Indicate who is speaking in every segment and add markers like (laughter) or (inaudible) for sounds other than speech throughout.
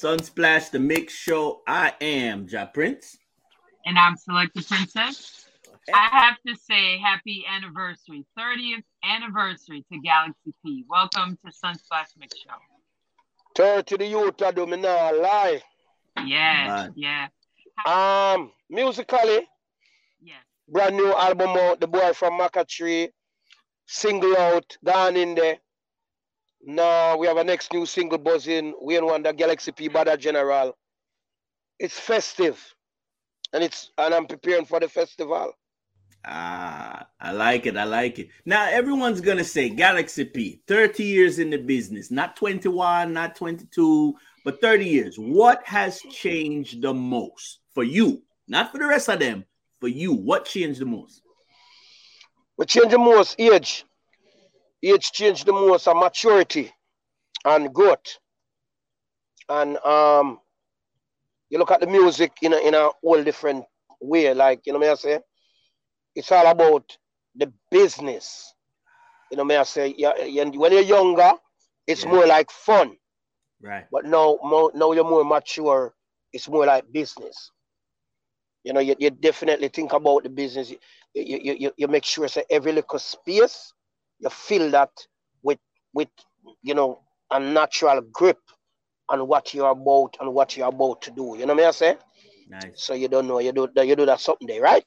Speaker 1: Sunsplash, the mix show. I am Ja Prince.
Speaker 2: And I'm Selector Princess. I have to say happy anniversary, 30th anniversary to Galaxy P. Welcome to Sunsplash Mix Show.
Speaker 3: 30 the youth I do me not lie.
Speaker 2: Yeah, yeah.
Speaker 3: Um, musically,
Speaker 2: yes.
Speaker 3: Brand new album out, the boy from Maca Tree, single out, gone in there. Now we have a next new single buzzing. We in the Galaxy P Bada General. It's festive. And it's and I'm preparing for the festival.
Speaker 1: Ah, I like it. I like it. Now everyone's gonna say Galaxy P, 30 years in the business, not 21, not 22, but 30 years. What has changed the most for you? Not for the rest of them, for you. What changed the most?
Speaker 3: What changed the most? Age age changed the most of maturity and growth. And um, you look at the music in a, in a whole different way. Like, you know what I say? It's all about the business. You know what I say? Yeah, when you're younger, it's yeah. more like fun.
Speaker 1: Right.
Speaker 3: But now, more, now you're more mature, it's more like business. You know, you, you definitely think about the business. You, you, you, you make sure say every little space you feel that with with you know a natural grip on what you're about and what you're about to do. You know what I say?
Speaker 1: Nice.
Speaker 3: So you don't know you do that you do that something there, right?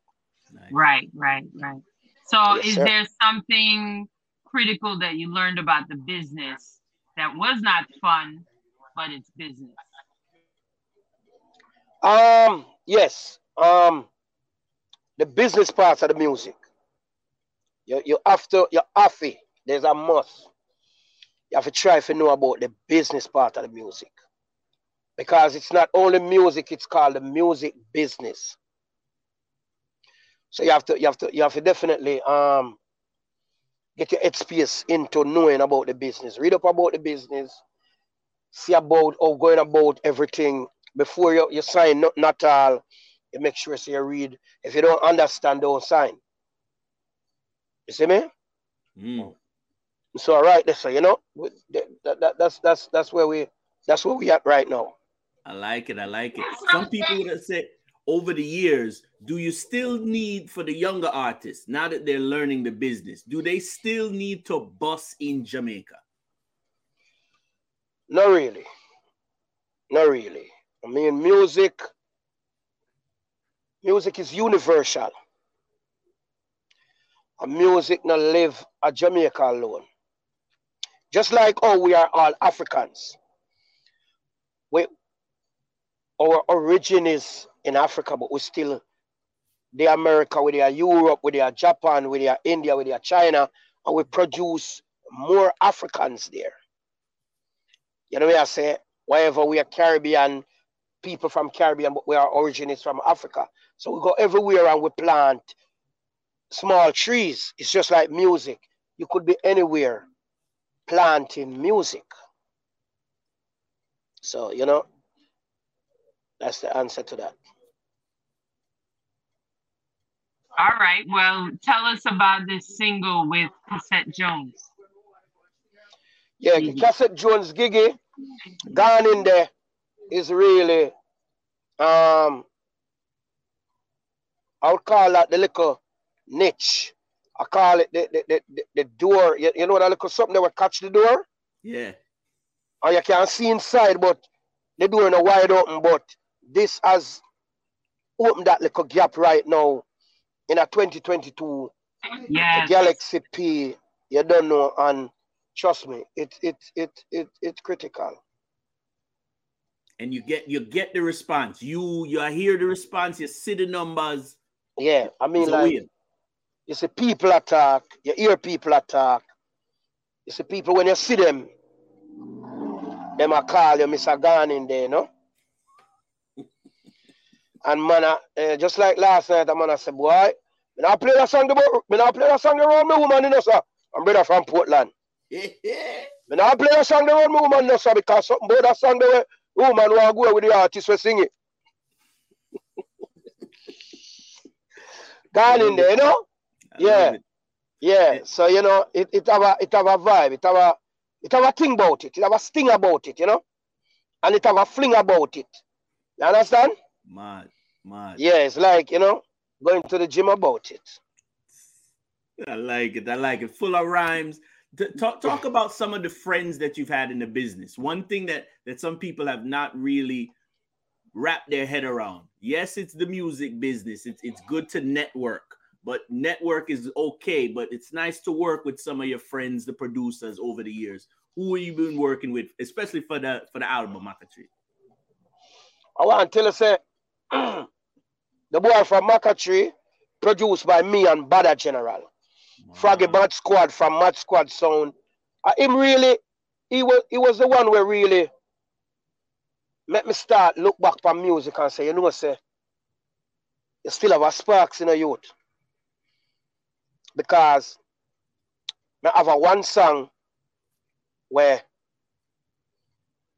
Speaker 2: Nice. Right, right, right. So yes, is sir. there something critical that you learned about the business that was not fun, but it's business?
Speaker 3: Um, yes. Um the business parts of the music. You, you have to, you have to, there's a must. You have to try to know about the business part of the music. Because it's not only music, it's called the music business. So you have to, you have to, you have to definitely um get your headspace into knowing about the business. Read up about the business, see about or going about everything before you, you sign not, not all. You make sure so you read. If you don't understand, don't sign. You see me?
Speaker 1: Mm.
Speaker 3: So all right, so you know that, that, that's that's that's where we that's where we at right now.
Speaker 1: I like it. I like it. Some people would have said over the years, do you still need for the younger artists now that they're learning the business? Do they still need to bust in Jamaica?
Speaker 3: Not really. Not really. I mean, music. Music is universal a music not live a Jamaica alone. Just like oh we are all Africans. We our origin is in Africa, but we still the America, with their Europe, with their Japan, with their India, with their China, and we produce more Africans there. You know what I say? Wherever we are Caribbean, people from Caribbean, but we are origin is from Africa. So we go everywhere and we plant small trees. It's just like music. You could be anywhere planting music. So, you know, that's the answer to that.
Speaker 2: All right. Well, tell us about this single with Cassette Jones.
Speaker 3: Yeah, Cassette Jones Gigi, gone in there is really um I would call that the little niche. I call it the, the, the, the door. You, you know that little something that will catch the door?
Speaker 1: Yeah.
Speaker 3: Or you can't see inside, but the door is wide open. But this has opened that little gap right now in a 2022.
Speaker 2: Yeah.
Speaker 3: Galaxy P, you don't know, and trust me, it's it, it, it, it's critical.
Speaker 1: And you get you get the response. You you hear the response, you see the numbers.
Speaker 3: Yeah, I mean like you see people attack, you hear people attack. You see people when you see them, them a call you Mr. Gone in there, no? (laughs) and man, uh, just like last night, a man I said, boy, me not play that song me not play that song around me woman, you know, sir. I'm brother from Portland. (laughs) me not play that song around me woman, you know, sir, because something about that song the woman want to go with the artist we sing it. (laughs) Gone in there, you know? Yeah, yeah. So you know, it, it have a it have a vibe. It have a it have a thing about it. It have a sting about it. You know, and it have a fling about it. You understand?
Speaker 1: Mad, mad.
Speaker 3: Yeah, it's like, you know, going to the gym about it.
Speaker 1: I like it. I like it. Full of rhymes. Talk, talk about some of the friends that you've had in the business. One thing that that some people have not really wrapped their head around. Yes, it's the music business. It's it's good to network, but network is okay. But it's nice to work with some of your friends, the producers, over the years. Who have you been working with, especially for the for the album Tree?
Speaker 3: I want to tell you, say, (clears throat) the boy from Tree, produced by me and Bada General. Froggy Mad Squad from Mad Squad Sound. Uh, him really, he was he was the one where really let me start look back for music and say, you know, what, say, you still have a sparks in a youth. Because I have a one song where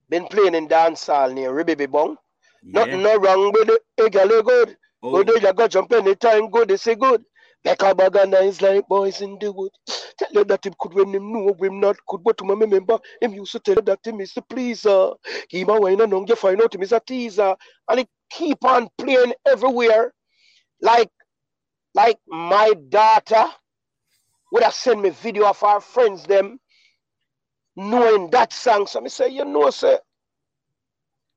Speaker 3: been playing in dancehall near Ribibi Bong. Yeah. Nothing no wrong with it. Girl, good. Oh. Good, you go jump anytime. Good, it's good. Like a bag of like boys in the wood. Tell you that him could when him know him not could, but to my remember him used to tell you that him is the pleaser. He my wine and you find out him is a teaser. And he keep on playing everywhere. Like like my daughter would have sent me video of our friends them knowing that song. So me say, you know, say,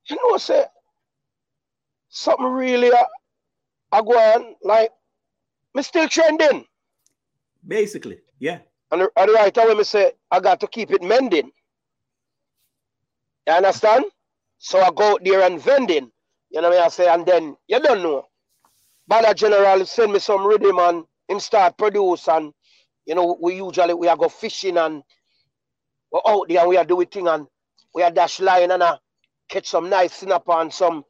Speaker 3: you know, say, something really uh, I go on like me still trending.
Speaker 1: Basically, yeah.
Speaker 3: And, and right away, me say, I got to keep it mending. You understand? So I go out there and vending. You know what I say? And then, you don't know. Bada General send me some rhythm and him start produce and, you know, we usually, we are go fishing and we're out there and we are doing thing and we are dash line and uh, catch some nice snapper and some,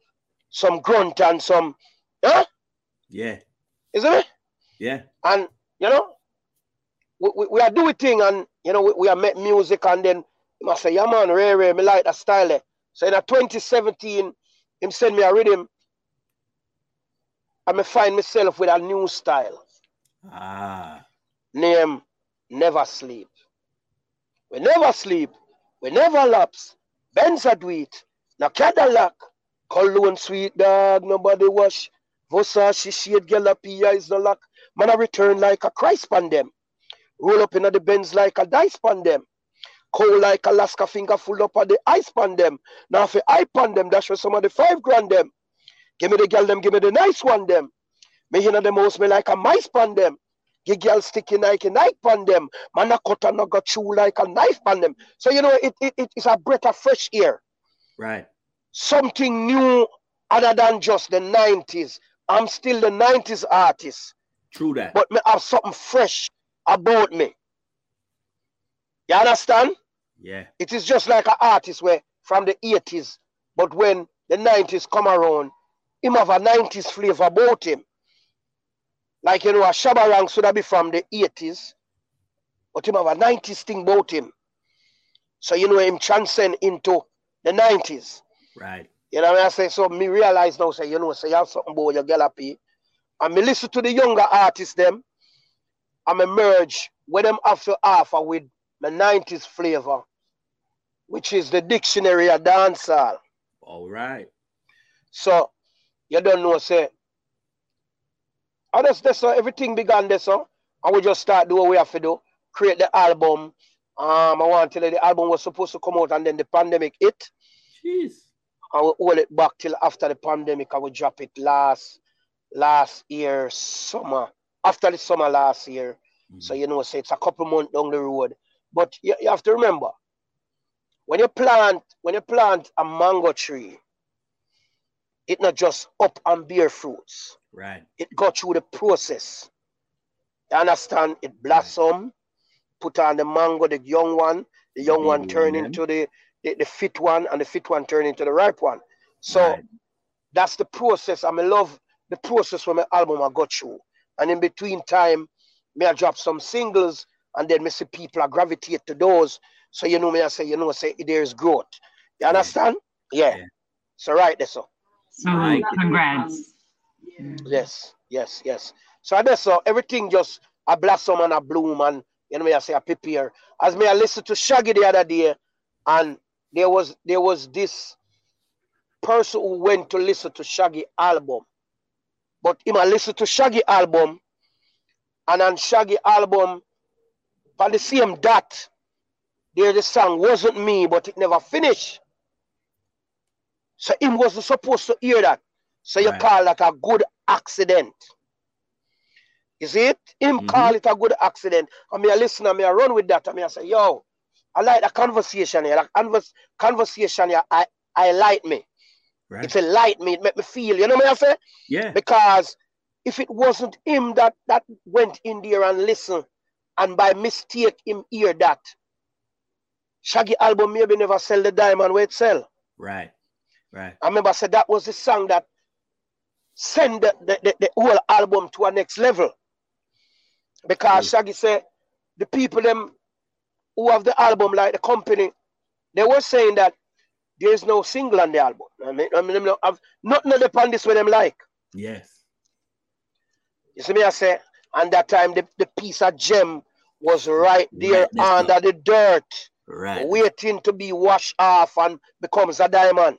Speaker 3: some grunt and some, huh?
Speaker 1: Yeah.
Speaker 3: Isn't it?
Speaker 1: Yeah.
Speaker 3: And you know, we, we, we are doing thing and you know we, we are make music and then he must say, yeah man, Ray Ray, me like that style. Eh. So in a 2017, him send me a rhythm. I may find myself with a new style.
Speaker 1: Ah.
Speaker 3: Name Never Sleep. We never sleep. We never lapse. Benz a do it. No Cadillac. Cologne sweet dog. Nobody wash. Versace shade Galapia is the lock. Man, I return like a Christ pan them. Roll up in the Benz like a dice pan them. Cold like Alaska finger full up of the ice pan them. Now if I pan them, that's for some of the five grand them. Give me the girl them, give me the nice one them. Me know the most me like a mice pan them. Give girl sticky like a knife on them. Man a cut and got chew like a knife on them. So you know it, it, it is a breath of fresh air.
Speaker 1: Right.
Speaker 3: Something new other than just the 90s. I'm still the 90s artist.
Speaker 1: True that.
Speaker 3: But me have something fresh about me. You understand?
Speaker 1: Yeah.
Speaker 3: It is just like an artist where from the 80s, but when the 90s come around, him have a 90s flavor about him. Like you know, a Shabba Ranks should be from the 80s, but him have a 90s thing about him. So you know him transcend into the 90s.
Speaker 1: Right.
Speaker 3: You know what I say? So me realize now, say, you know, say you have something about your gallopy. And me listen to the younger artists them. I'm a merge with them after offer with my 90s flavor, which is the dictionary of dancehall.
Speaker 1: All right.
Speaker 3: So you don't know, say. And that's, that's uh, everything began there, so and we just start do what we have to do. Create the album. Um, I want to tell you the album was supposed to come out and then the pandemic hit.
Speaker 1: Jeez.
Speaker 3: I will hold it back till after the pandemic. I will drop it last last year summer after the summer last year. Mm-hmm. So you know, say it's a couple months down the road. But you, you have to remember when you plant when you plant a mango tree, it not just up and bear fruits.
Speaker 1: Right.
Speaker 3: It go through the process. You understand? It blossom, put on the mango, the young one, the young one turn into the, the, the fit one, and the fit one turn into the ripe one. So right. that's the process. I am mean, love the process for my album I got through. And in between time, may I drop some singles and then me see people are gravitate to those. So you know me I say, you know, say there's growth. You understand? Yeah. yeah. So right there, so.
Speaker 2: So congrats.
Speaker 3: Yes, yes, yes. So I so everything just a blossom and a bloom and you know I say a prepare. As me I listened to Shaggy the other day and there was there was this person who went to listen to Shaggy album. But him a listen to Shaggy album and on Shaggy album, on the same dot, there the song wasn't me, but it never finished. So him wasn't supposed to hear that. So you right. call that a good accident. Is it? Him mm-hmm. call it a good accident. I mean, I listen, I mean, I run with that. I mean, I say, yo, I like the conversation here. Like converse, conversation here, I, I like me. Right. It's a light me, it make me feel, you know what I say?
Speaker 1: Yeah.
Speaker 3: Because if it wasn't him that that went in there and listened, and by mistake him hear that, Shaggy album maybe never sell the diamond where it sell.
Speaker 1: Right. Right.
Speaker 3: I remember I said that was the song that send the, the, the, the whole album to a next level. Because mm. Shaggy said the people them who have the album, like the company, they were saying that there's no single on the album. I mean, I mean, I've nothing upon this with them like.
Speaker 1: Yes.
Speaker 3: You see me, I say, and that time the, the piece of gem was right there right, under the dirt,
Speaker 1: right.
Speaker 3: waiting to be washed off and becomes a diamond.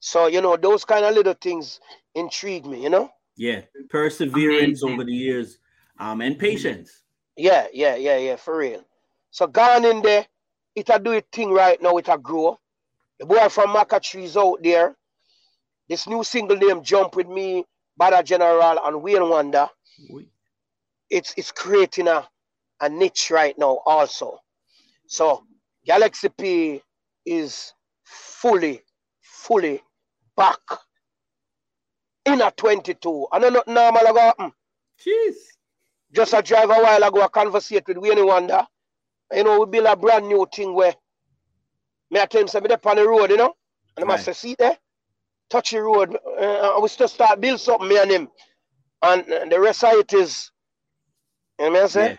Speaker 3: So, you know, those kind of little things intrigue me, you know?
Speaker 1: Yeah, perseverance Amazing. over the years um, and patience.
Speaker 3: Yeah, yeah, yeah, yeah, for real. So, gone in there, it'll do a thing right now, it'll grow. The boy from Maca Trees out there. This new single name, Jump With Me, Bada General, and Wayne Wonder. It's, it's creating a, a niche right now also. So, Galaxy P is fully, fully back in a 22. I know not normal ago happen.
Speaker 1: Jeez.
Speaker 3: Just a drive a while ago, I conversate with Wayne Wonder. You know, we build a brand new thing where me I tell him, say, me on the road, you know? And right. I say, see there? Touch the road. Uh, we still start build something, me and him. And, and the rest of it is, you know what I'm saying? Yeah.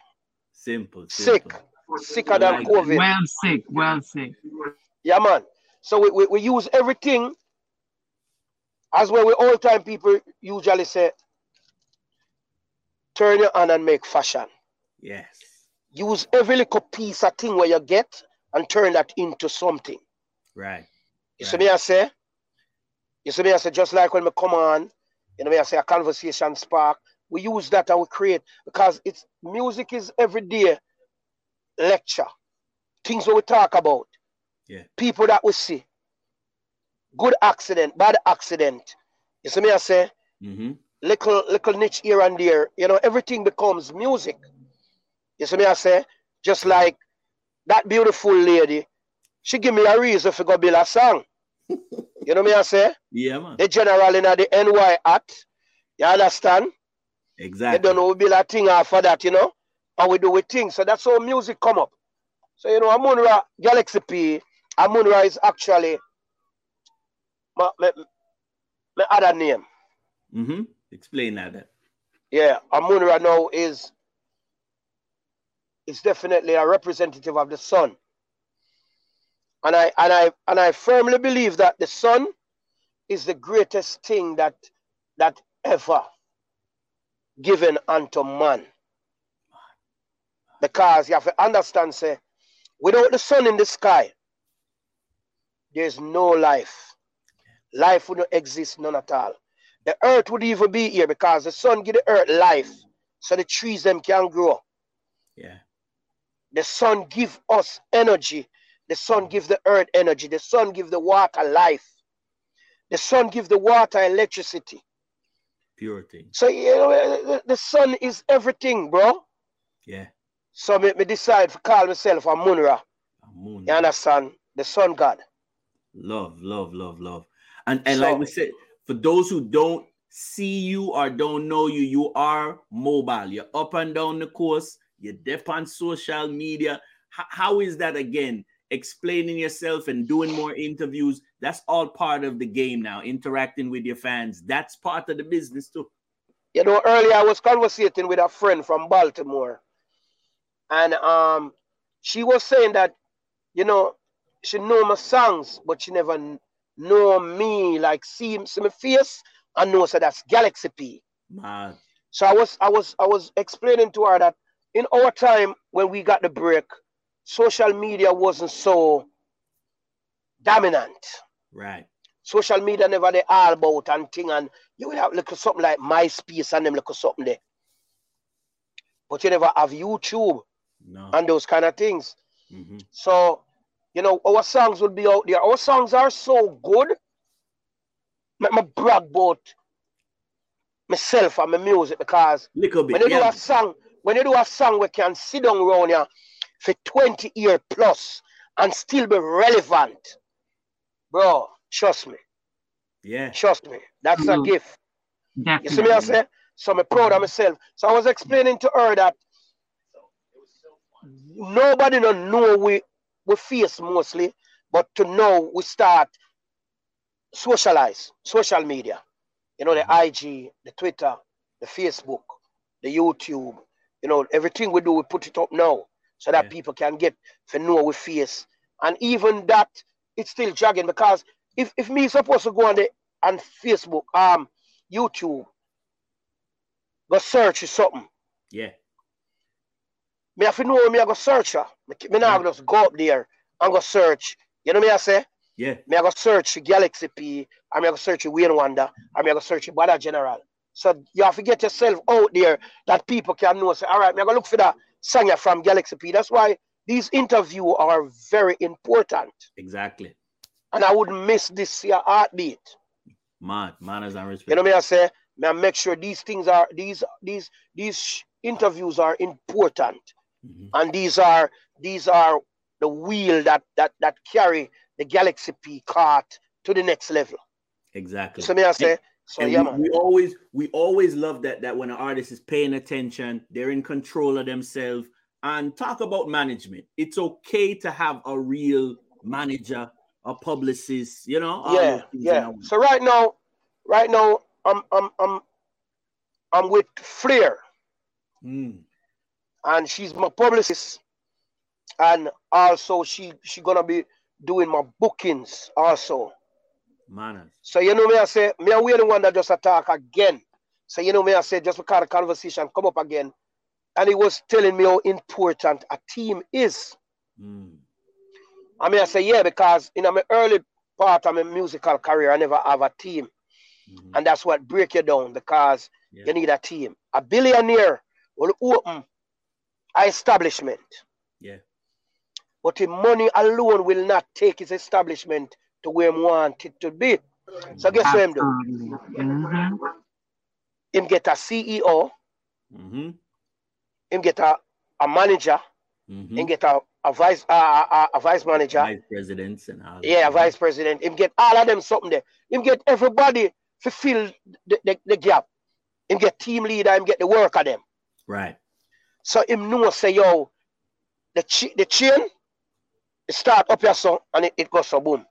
Speaker 1: Simple,
Speaker 3: simple. Sick. Sicker than COVID.
Speaker 2: Well sick, well sick.
Speaker 3: Yeah, man. So we, we, we use everything as well, we all time people usually say, turn your on and make fashion.
Speaker 1: Yes.
Speaker 3: Use every little piece of thing where you get and turn that into something.
Speaker 1: Right.
Speaker 3: You
Speaker 1: right.
Speaker 3: see me I say? You see me I say, just like when we come on, you know me I say a conversation spark, we use that and we create because it's music is everyday lecture. Things that we talk about.
Speaker 1: Yeah.
Speaker 3: People that we see good accident, bad accident. You see me I say?
Speaker 1: Mm-hmm.
Speaker 3: Little little niche here and there. You know, everything becomes music. You see me I say? Just like that beautiful lady, she give me a reason for go build a song. (laughs) you know me I say?
Speaker 1: Yeah, man.
Speaker 3: The general in the NY Act. You understand?
Speaker 1: Exactly.
Speaker 3: They don't know we build a thing after that, you know? And we do we things. So that's how music come up. So you know, Amunra Galaxy P, Amunra is actually my, my, my other name.
Speaker 1: Mm-hmm. Explain that.
Speaker 3: Yeah, Amun Amunra now is is definitely a representative of the sun. And I and I and I firmly believe that the sun is the greatest thing that that ever given unto man. Because you have to understand, say, without the sun in the sky, there's no life life wouldn't exist none at all. The earth would even be here because the sun give the earth life so the trees them can grow.
Speaker 1: Yeah.
Speaker 3: The sun give us energy. The sun give the earth energy. The sun give the water life. The sun give the water electricity.
Speaker 1: Purity.
Speaker 3: So you know the, sun is everything, bro.
Speaker 1: Yeah.
Speaker 3: So me, me decide to call myself a Munra. Munra. You understand? The sun god.
Speaker 1: Love, love, love, love. And and so, like we said, for those who don't see you or don't know you, you are mobile. You're up and down the course. You're deaf on social media. H- how is that again? Explaining yourself and doing more interviews. That's all part of the game now. Interacting with your fans. That's part of the business too.
Speaker 3: You know, earlier I was conversating with a friend from Baltimore, and um, she was saying that, you know, she know my songs, but she never know me, like see, see my face, and know so that's Galaxy
Speaker 1: P. Man.
Speaker 3: So I was I was I was explaining to her that in our time when we got the break, social media wasn't so dominant.
Speaker 1: Right.
Speaker 3: Social media never they all about and thing, and you will have look at something like MySpace and them look at something there. But you never have YouTube
Speaker 1: No.
Speaker 3: and those kind of things.
Speaker 1: hmm
Speaker 3: So, you know, our songs will be out there. Our songs are so good. Make me brag about myself and my music because
Speaker 1: Little bit.
Speaker 3: when you do a song, when you do a song we can sit down around here for 20 years plus and still be relevant, bro, trust me,
Speaker 1: yeah.
Speaker 3: trust me. That's a
Speaker 2: Mhm.
Speaker 3: gift. You see me, I say? So I'm proud of myself. So I was explaining to her that nobody don't know we we face mostly, but to know we start socialize, social media. You know, the IG, the Twitter, the Facebook, the YouTube, you know, everything we do, we put it up now so that
Speaker 1: Yeah.
Speaker 3: people can get to know we face. And even that, it's still dragging because if, if me supposed to go on the on Facebook, um, YouTube, go search something.
Speaker 1: Yeah.
Speaker 3: Me have to know me I go search her. Me, now
Speaker 1: Right.
Speaker 3: just go up there and go search. You know me I say?
Speaker 1: Yeah.
Speaker 3: Me I go search Galaxy P, I'm me I go search Wayne Wonder, I'm I go search Bada General. So you have to get yourself out there that people can know. Say, all right, me I go look for that singer from Galaxy P. That's why these interviews are very important.
Speaker 1: Exactly.
Speaker 3: And I wouldn't miss this here heartbeat.
Speaker 1: Man, manners and respect.
Speaker 3: You know me I say? Me I make sure these things are these these these interviews are important.
Speaker 1: Mhm.
Speaker 3: and these are these are the wheel that that that carry the Galaxy P cart to the next level.
Speaker 1: Exactly.
Speaker 3: So me I say, so
Speaker 1: And
Speaker 3: yeah,
Speaker 1: we, we always we always love that that when an artist is paying attention, they're in control of themselves. And talk about management. It's okay to have a real manager, a publicist, you know.
Speaker 3: yeah, yeah. So right now, right now, I'm I'm I'm I'm with Flair,
Speaker 1: Mm,
Speaker 3: and she's my publicist, and also she she gonna be doing my bookings also.
Speaker 1: manners.
Speaker 3: So you know me I say, me we the one that just attack again. So you know me I say, just because the conversation come up again, and he was telling me how important a team is.
Speaker 1: Mm,
Speaker 3: I mean, I say, yeah, because in my early part of my musical career, I never have a team.
Speaker 1: mhm,
Speaker 3: And that's what break you down because
Speaker 1: yeah,
Speaker 3: you need a team. A billionaire will open establishment,
Speaker 1: yeah,
Speaker 3: but the money alone will not take his establishment to where he want it to be. So guess what him do?
Speaker 2: Absolutely. Mhm.
Speaker 3: Him get a CEO,
Speaker 1: mm-hmm,
Speaker 3: him get a, a manager,
Speaker 1: mm-hmm.
Speaker 3: him get a, a vice a, a, a vice manager,
Speaker 1: Vice presidents and all.
Speaker 3: yeah, a vice president. Him get all of them something there. Him get everybody to fill the, the, the gap. Him get team leader, him get the work of them.
Speaker 1: Right.
Speaker 3: So him know say yo, the chi- the chain it start up here so and it, it goes so boom.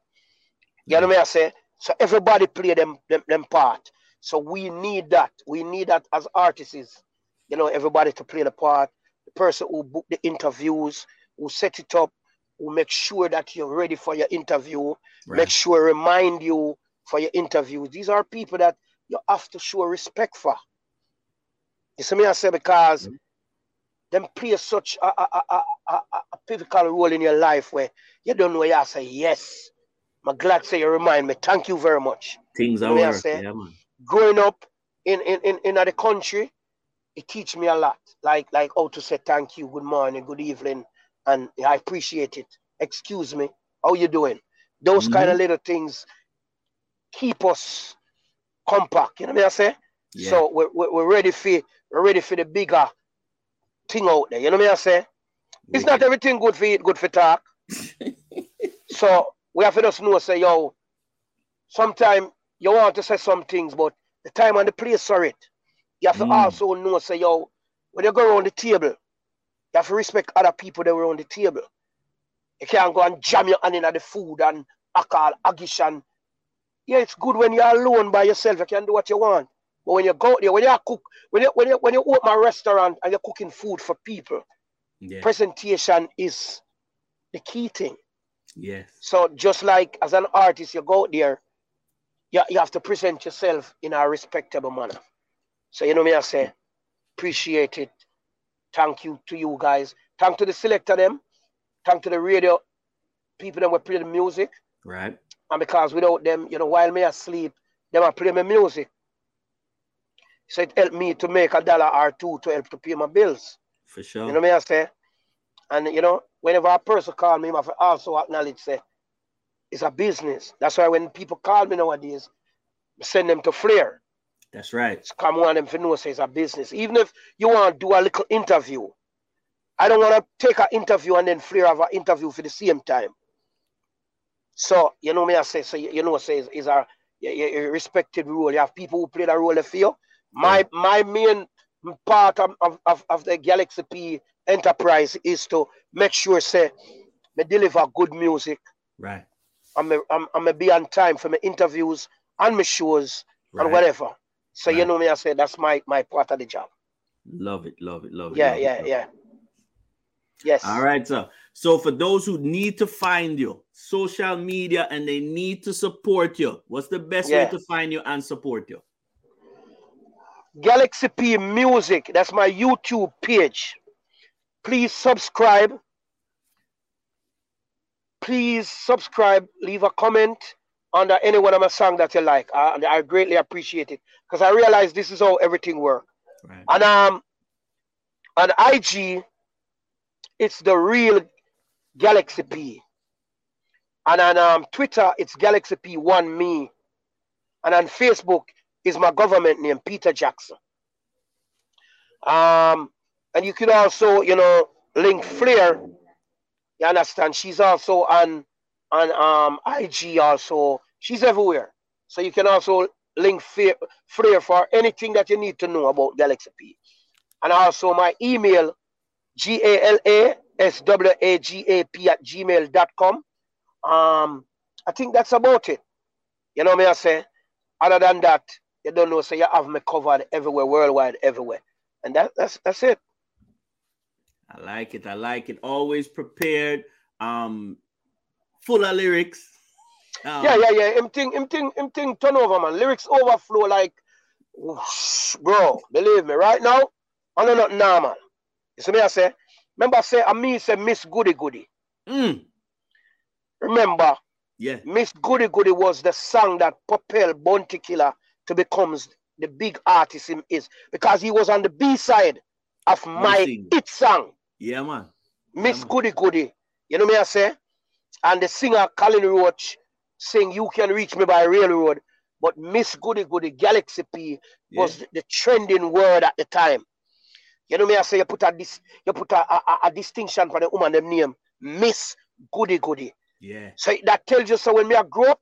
Speaker 3: You know what I say? So everybody play them, them them part. So we need that. We need that as artists. You know, everybody to play the part. The person who book the interviews, who set it up, who make sure that you're ready for your interview, make sure remind you for your interview. These are people that you have to show respect for. You see me I say because
Speaker 1: Mhm.
Speaker 3: Them play such a, a, a, a, a, pivotal role in your life where you don't know you are say yes. I'm glad say you remind me. Thank you very much.
Speaker 1: Things are
Speaker 3: May
Speaker 1: work.
Speaker 3: say?
Speaker 1: Yeah, man.
Speaker 3: Growing up in in, in, in the country, it teach me a lot. Like like how to say thank you, good morning, good evening, and I appreciate it. Excuse me, how you doing? Those kind of mm-hmm. little things keep us compact. You know what I say?
Speaker 1: Yeah.
Speaker 3: So we're, we're ready for we're ready for the bigger thing out there. You know what I say? It's not everything good for eat, good for talk. (laughs) so we have to just know, say, yo, sometimes you want to say some things, but the time and the place for it. You have to
Speaker 1: Mm.
Speaker 3: also know, say, yo, when you go around the table, you have to respect other people that were on the table. You can't go and jam your hand in at the food and alcohol, agish and yeah, it's good when you're alone by yourself. You can do what you want. But when you go there, when you cook, when you when you when you open a restaurant and you're cooking food for people,
Speaker 1: yeah.
Speaker 3: presentation is the key thing.
Speaker 1: Yes.
Speaker 3: So just like as an artist, you go out there, you, you have to present yourself in a respectable manner. So you know me I say, appreciate it. Thank you to you guys. Thank to the selector them. Thank to the radio people that were playing the music.
Speaker 1: Right.
Speaker 3: And because without them, you know, while me asleep, them I playing my music. So it helped me to make a dollar or two to help to pay my bills.
Speaker 1: For sure.
Speaker 3: You know what I say? And you know, whenever a person call me, I also acknowledge say it's a business. That's why when people call me nowadays, I send them to Flair.
Speaker 1: That's right.
Speaker 3: Come on them for know say it's a business. Even if you want to do a little interview, I don't want to take an interview and then Flair have an interview for the same time. So you know me I say so you know say is a, a, a respected role. You have people who play that role for you. My my main part of, of, of the Galaxy P enterprise is to make sure say me deliver good music.
Speaker 1: Right.
Speaker 3: I'm a, I'm, I'm a be on time for my interviews and my shows right. and whatever. So right. you know me, I say that's my my part of the job.
Speaker 1: Love it, love it, love it.
Speaker 3: Yeah,
Speaker 1: love
Speaker 3: yeah,
Speaker 1: it,
Speaker 3: yeah. Yes.
Speaker 1: All right, sir. So for those who need to find you, social media, and they need to support you, what's the best yeah. way to find you and support you?
Speaker 3: Galaxy P Music. That's my YouTube page. Please subscribe. Please subscribe. Leave a comment under any one of my song that you like. I, I greatly appreciate it because I realize this is how everything works. Right. And um, on IG, it's the real Galaxy P. And on um, Twitter, it's Galaxy P One Me. And on Facebook is my government name, Peter Jackson. Um, and you can also, you know, link Flair. You understand? She's also on on um IG also. She's everywhere. So you can also link Flair for anything that you need to know about Galaxy P. And also my email, G-A-L-A-S-W-A-G-A-P at gmail.com. Um, I think that's about it. You know me I say? Other than that, you don't know, so you have me covered everywhere, worldwide, everywhere. And that, that's that's it.
Speaker 1: I like it. I like it. Always prepared. Um, full of lyrics.
Speaker 3: Um, yeah, yeah, yeah. Him thing, him thing, him thing turn over, man. Lyrics overflow like, whoosh, bro. Believe me, right now, I know not normal. You see me, I say. Remember, I say, I me say Miss Goody Goody.
Speaker 1: Mm.
Speaker 3: Remember,
Speaker 1: yeah,
Speaker 3: Miss Goody Goody was the song that propelled Bounty Killer to become the big artist he is because he was on the B side of my hit song.
Speaker 1: Yeah, man.
Speaker 3: Miss yeah, Goody Goody. You know me, I say? And the singer Colin Roach sing You Can Reach Me by Railroad. But Miss Goody Goody Galaxy P was yeah. the trending word at the time. You know me, I say you put a this you put a, a, a distinction for the woman them name, Miss Goody Goody.
Speaker 1: Yeah.
Speaker 3: So that tells you so when me I grew up,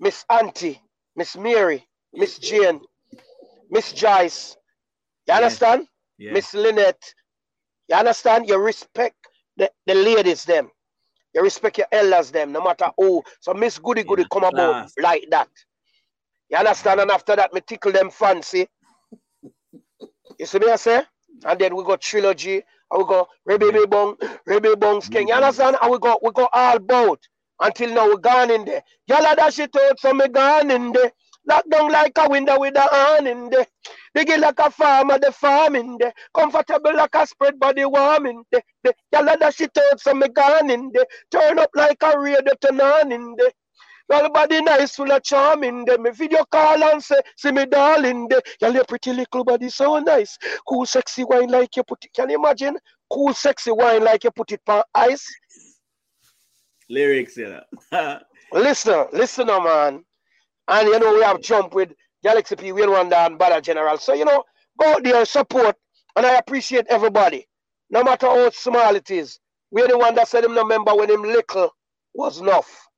Speaker 3: Miss Auntie, Miss Mary, Miss Jane, Miss Joyce. You understand? Yeah. Miss Lynette. You understand? You respect the, the ladies them. You respect your elders them, no matter who. So Miss Goody Goody yeah, come about like that. You understand? And after that, me tickle them fancy. You see me I say? And then we got trilogy. And we go Rebbe Bong, Rebbe Bong's King. You understand? And we go we go all bout until now we gone in there. Y'all dash it out, so me gone in there. Lock down like a window with a hand in there. Diggy like a farmer, the farm in there. Comfortable like a spread body warm in there. The y'all dash it out, so me gone in there. Turn up like a radio turn on in there. Well, body nice, full of charm in them. Me video call and say, see me darling there. Y'all your pretty little body so nice. Cool, sexy wine like you put it. Can you imagine? Cool, sexy wine like you put it on ice.
Speaker 1: Lyrics, you
Speaker 3: know. (laughs) listen, listen, oh, man. And you know, we have jump with Galaxy P, Wayne Wonder, and Bada General. So, you know, go out there, support, and I appreciate everybody. No matter how small it is. We're the one that said him no member when him little was enough.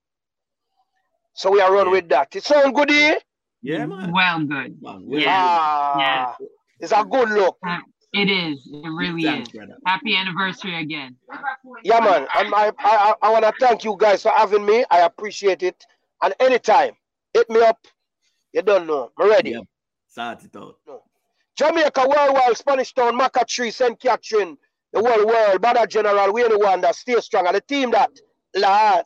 Speaker 3: So we are run yeah. with that. It sound good here?
Speaker 1: Yeah, man.
Speaker 2: Well good.
Speaker 3: yeah. Ah, yeah. It's a good look. Uh,
Speaker 2: it is. It really Thanks, is. Brother. Happy anniversary again.
Speaker 3: Yeah, man. And I, I, I want to thank you guys for having me. I appreciate it. And anytime, Hit me up. You don't know. I'm ready. Yep.
Speaker 1: Start it out.
Speaker 3: No. Jamaica, Worldwide, Spanish Town, Maca Tree, St. Catherine, the World world, Bada General, we're the one that stay strong. And the team that, Lord,